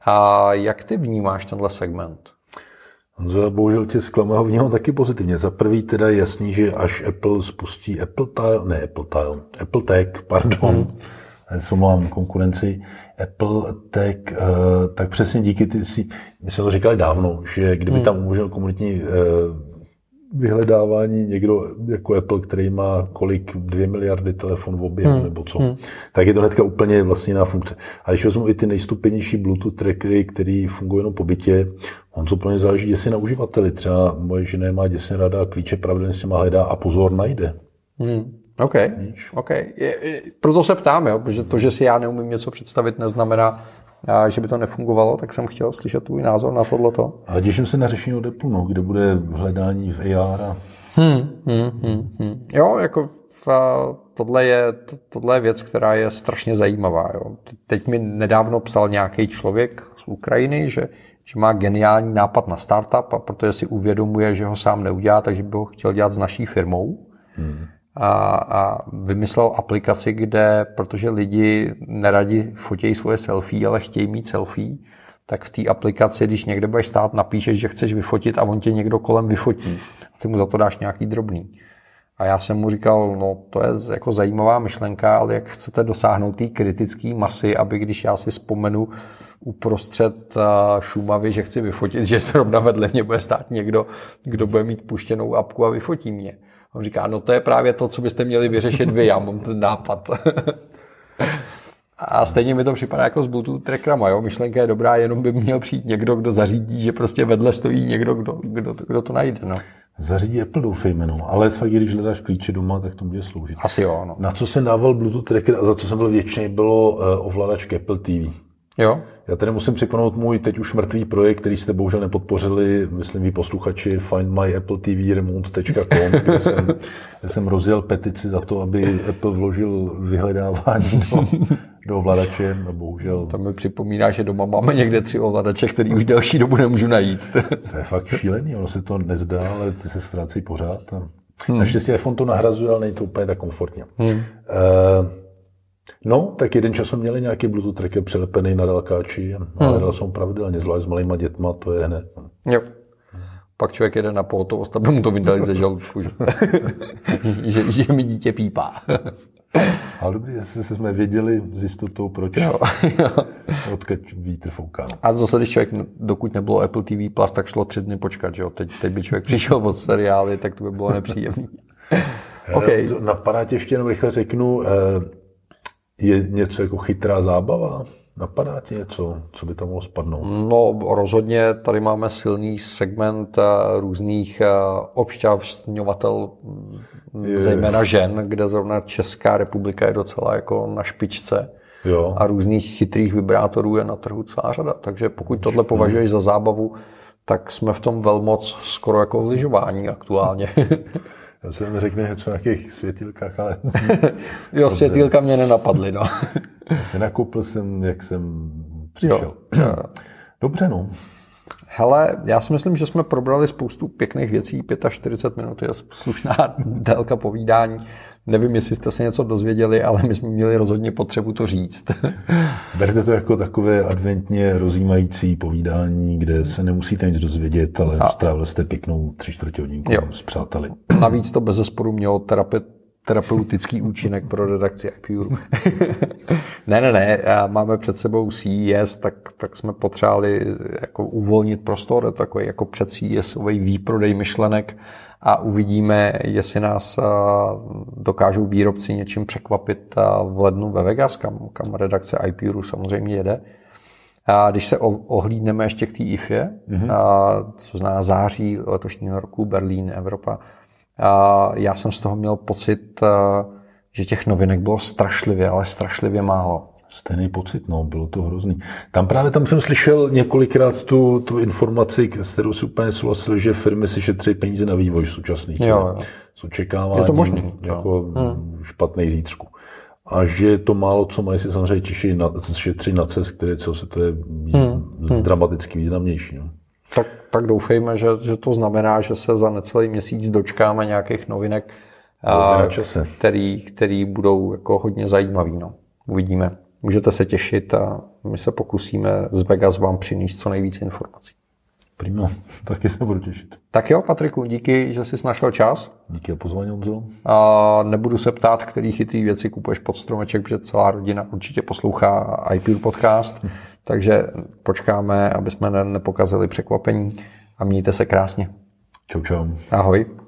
A jak ty vnímáš tenhle segment?
Honzo, bohužel tě zklamu, vnímám taky pozitivně. Za prvý teda jasný, že až Apple spustí Apple Tile, ne Apple Tile, Apple Tag, pardon, hmm co mám konkurenci Apple Tech, tak přesně díky ty si, my jsme to říkali dávno, že kdyby hmm. tam umožnil komunitní eh, vyhledávání někdo jako Apple, který má kolik, dvě miliardy telefon v objemu hmm. nebo co, hmm. tak je to hnedka úplně vlastně jiná funkce. A když vezmu i ty nejstupenější Bluetooth trackery, který fungují jenom po bytě, on to plně záleží, jestli na uživateli. Třeba moje žena má děsně rada klíče pravidelně s těma hledá a pozor najde.
Hmm. OK, OK. Je, je, proto se ptám, jo, protože to, že si já neumím něco představit, neznamená, a, že by to nefungovalo, tak jsem chtěl slyšet tvůj názor na tohleto.
Ale těším se na řešení od Apple, no, kde bude hledání v AR. A...
Hmm, hmm, hmm, hmm. Jo, jako v, tohle, je, tohle je věc, která je strašně zajímavá. Jo. Teď mi nedávno psal nějaký člověk z Ukrajiny, že, že má geniální nápad na startup a protože si uvědomuje, že ho sám neudělá, takže by ho chtěl dělat s naší firmou. Hmm a, a vymyslel aplikaci, kde, protože lidi neradi fotějí svoje selfie, ale chtějí mít selfie, tak v té aplikaci, když někde budeš stát, napíšeš, že chceš vyfotit a on tě někdo kolem vyfotí. A ty mu za to dáš nějaký drobný. A já jsem mu říkal, no to je jako zajímavá myšlenka, ale jak chcete dosáhnout té kritické masy, aby když já si vzpomenu uprostřed Šumavy, že chci vyfotit, že zrovna vedle mě bude stát někdo, kdo bude mít puštěnou apku a vyfotí mě. On říká, no to je právě to, co byste měli vyřešit vy, já mám ten nápad. A stejně mi to připadá jako s Bluetooth trackerama, jo? Myšlenka je dobrá, jenom by měl přijít někdo, kdo zařídí, že prostě vedle stojí někdo, kdo, kdo, kdo to najde, no.
Zařídí Apple, doufejme, no. Ale fakt, když hledáš klíče doma, tak to bude sloužit.
Asi jo, no.
Na co jsem dával Bluetooth tracker a za co jsem byl většině, bylo uh, ovladač Apple TV.
Jo.
Já tady musím připomenout můj teď už mrtvý projekt, který jste bohužel nepodpořili, myslím vy posluchači, findmyappletvremote.com, kde jsem, kde jsem rozjel petici za to, aby Apple vložil vyhledávání do, do ovladače, no bohužel.
To mi připomíná, že doma máme někde tři ovladače, který už delší dobu nemůžu najít.
to je fakt šílený, ono se to nezdá, ale ty se ztrácí pořád. Hmm. Naštěstí iPhone to nahrazuje, ale není to úplně tak komfortně. Hmm. Uh, No, tak jeden čas jsme měli nějaký Bluetooth tracker přilepený na dálkáči, hmm. ale jsem pravidelně, zvlášť s malýma dětma, to je hned.
Jo. Pak člověk jede na pohotovost, aby mu to vydali ze žaludku, že, že, že mi dítě pípá.
Ale dobrý, jestli jsme věděli s jistotou, proč jo, jo. odkud vítr fouká.
A zase, když člověk, dokud nebylo Apple TV+, Plus, tak šlo tři dny počkat, že jo? Teď, teď by člověk přišel od seriály, tak to by bylo nepříjemné.
okay. Napadá tě ještě jenom rychle řeknu, eh, je něco jako chytrá zábava? Napadá ti něco, co by tam mohlo spadnout?
No rozhodně tady máme silný segment eh, různých eh, obšťavňovatel, je. zejména žen, kde zrovna Česká republika je docela jako na špičce. Jo. A různých chytrých vibrátorů je na trhu celá řada. Takže pokud tohle považuješ za zábavu, tak jsme v tom velmoc skoro jako v lyžování aktuálně.
Já jsem řekne něco o nějakých světilkách, ale...
jo, Dobře. světilka mě nenapadly, no.
Asi nakoupil jsem, jak jsem přišel. Jo. Dobře, no.
Hele, já si myslím, že jsme probrali spoustu pěkných věcí. 45 minut je slušná délka povídání. Nevím, jestli jste se něco dozvěděli, ale my jsme měli rozhodně potřebu to říct.
Berte to jako takové adventně rozjímající povídání, kde se nemusíte nic dozvědět, ale a... strávili jste pěknou tři čtvrtě hodinku s přáteli.
Navíc to bez zesporu mělo terapie, terapeutický účinek pro redakci iPure. ne, ne, ne, máme před sebou CES, tak, tak jsme potřebovali jako uvolnit prostor, takový jako před CESový výprodej myšlenek a uvidíme, jestli nás dokážou výrobci něčím překvapit v lednu ve Vegas, kam, kam redakce iPure samozřejmě jede. A když se ohlídneme ještě k té IFE, mm-hmm. co zná září letošního roku, Berlín, Evropa, já jsem z toho měl pocit, že těch novinek bylo strašlivě, ale strašlivě málo.
Stejný pocit, no, bylo to hrozný. Tam právě tam jsem slyšel několikrát tu, tu informaci, s kterou si úplně souhlasil, že firmy si šetří peníze na vývoj současných. Jo, jo. S očekáváním
je to možný,
jako hmm. špatný zítřku. A že to málo, co mají, si samozřejmě těší na, šetří na cest, které to je hmm. dramaticky významnější. No.
Tak, tak doufejme, že, že to znamená, že se za necelý měsíc dočkáme nějakých novinek, a, který, který budou jako hodně zajímavý. No. Uvidíme. Můžete se těšit a my se pokusíme z Vegas vám přinést co nejvíce informací.
Prima, taky se budu těšit.
Tak jo, Patriku, díky, že jsi našel čas.
Díky a pozvání, Honzo.
A nebudu se ptát, který chytrý věci kupuješ pod stromeček, protože celá rodina určitě poslouchá IPL podcast, takže počkáme, aby jsme nepokazili překvapení a mějte se krásně.
Čau, čau.
Ahoj.